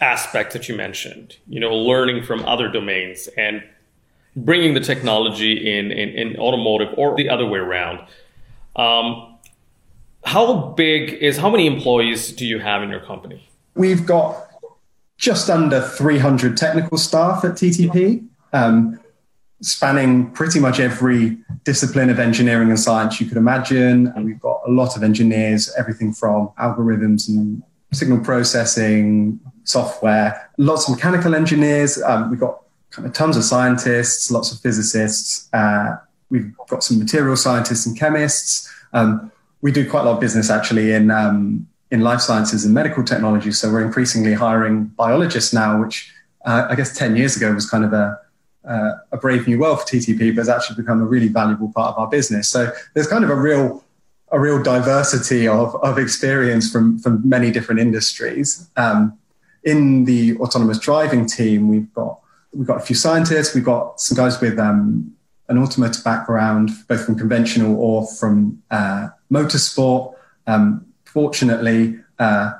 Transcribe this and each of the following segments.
aspect that you mentioned, you know, learning from other domains and bringing the technology in, in, in automotive or the other way around. Um, how big is, how many employees do you have in your company? We've got just under 300 technical staff at TTP, um, spanning pretty much every discipline of engineering and science you could imagine. And we've got a lot of engineers, everything from algorithms and signal processing, software, lots of mechanical engineers. Um, we've got kind of tons of scientists, lots of physicists. Uh, we've got some material scientists and chemists. Um, we do quite a lot of business actually in um, in life sciences and medical technology. So we're increasingly hiring biologists now, which uh, I guess ten years ago was kind of a uh, a brave new world for TTP, but has actually become a really valuable part of our business. So there's kind of a real a real diversity of, of experience from, from many different industries. Um, in the autonomous driving team, we've got we've got a few scientists, we've got some guys with um, an automotive background, both from conventional or from uh, motorsport. Um, fortunately, uh,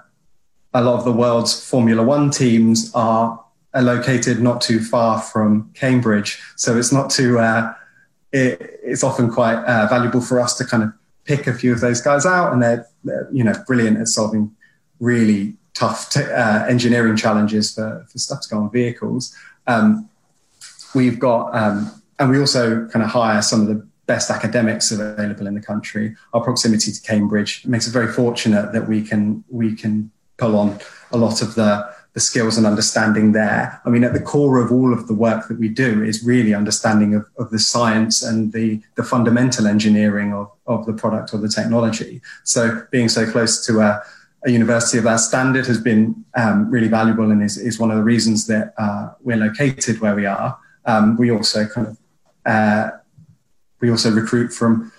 a lot of the world's Formula One teams are, are, located not too far from Cambridge, so it's not too. Uh, it, it's often quite uh, valuable for us to kind of pick a few of those guys out, and they're, they're you know brilliant at solving really tough t- uh, engineering challenges for, for stuff to go on vehicles. Um, we've got, um, and we also kind of hire some of the best academics available in the country. Our proximity to Cambridge makes us very fortunate that we can we can pull on a lot of the the skills and understanding there. I mean, at the core of all of the work that we do is really understanding of, of the science and the, the fundamental engineering of, of the product or the technology. So being so close to a, a university of that standard has been um, really valuable and is, is one of the reasons that uh, we're located where we are. Um, we also kind of uh, we also recruit from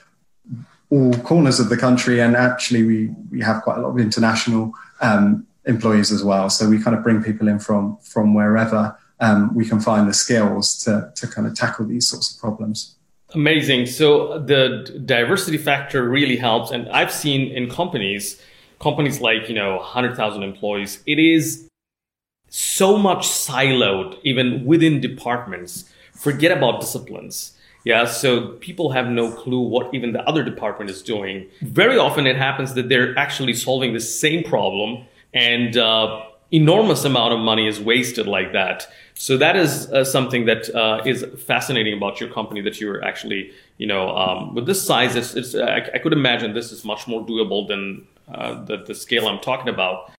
all corners of the country, and actually we we have quite a lot of international um, employees as well. So we kind of bring people in from from wherever um, we can find the skills to to kind of tackle these sorts of problems. Amazing. So the diversity factor really helps, and I've seen in companies, companies like you know hundred thousand employees, it is so much siloed even within departments. Forget about disciplines. Yeah, so people have no clue what even the other department is doing. Very often it happens that they're actually solving the same problem and uh, enormous amount of money is wasted like that. So that is uh, something that uh, is fascinating about your company that you're actually, you know, um, with this size, it's, it's I, I, could imagine this is much more doable than uh, the, the scale I'm talking about.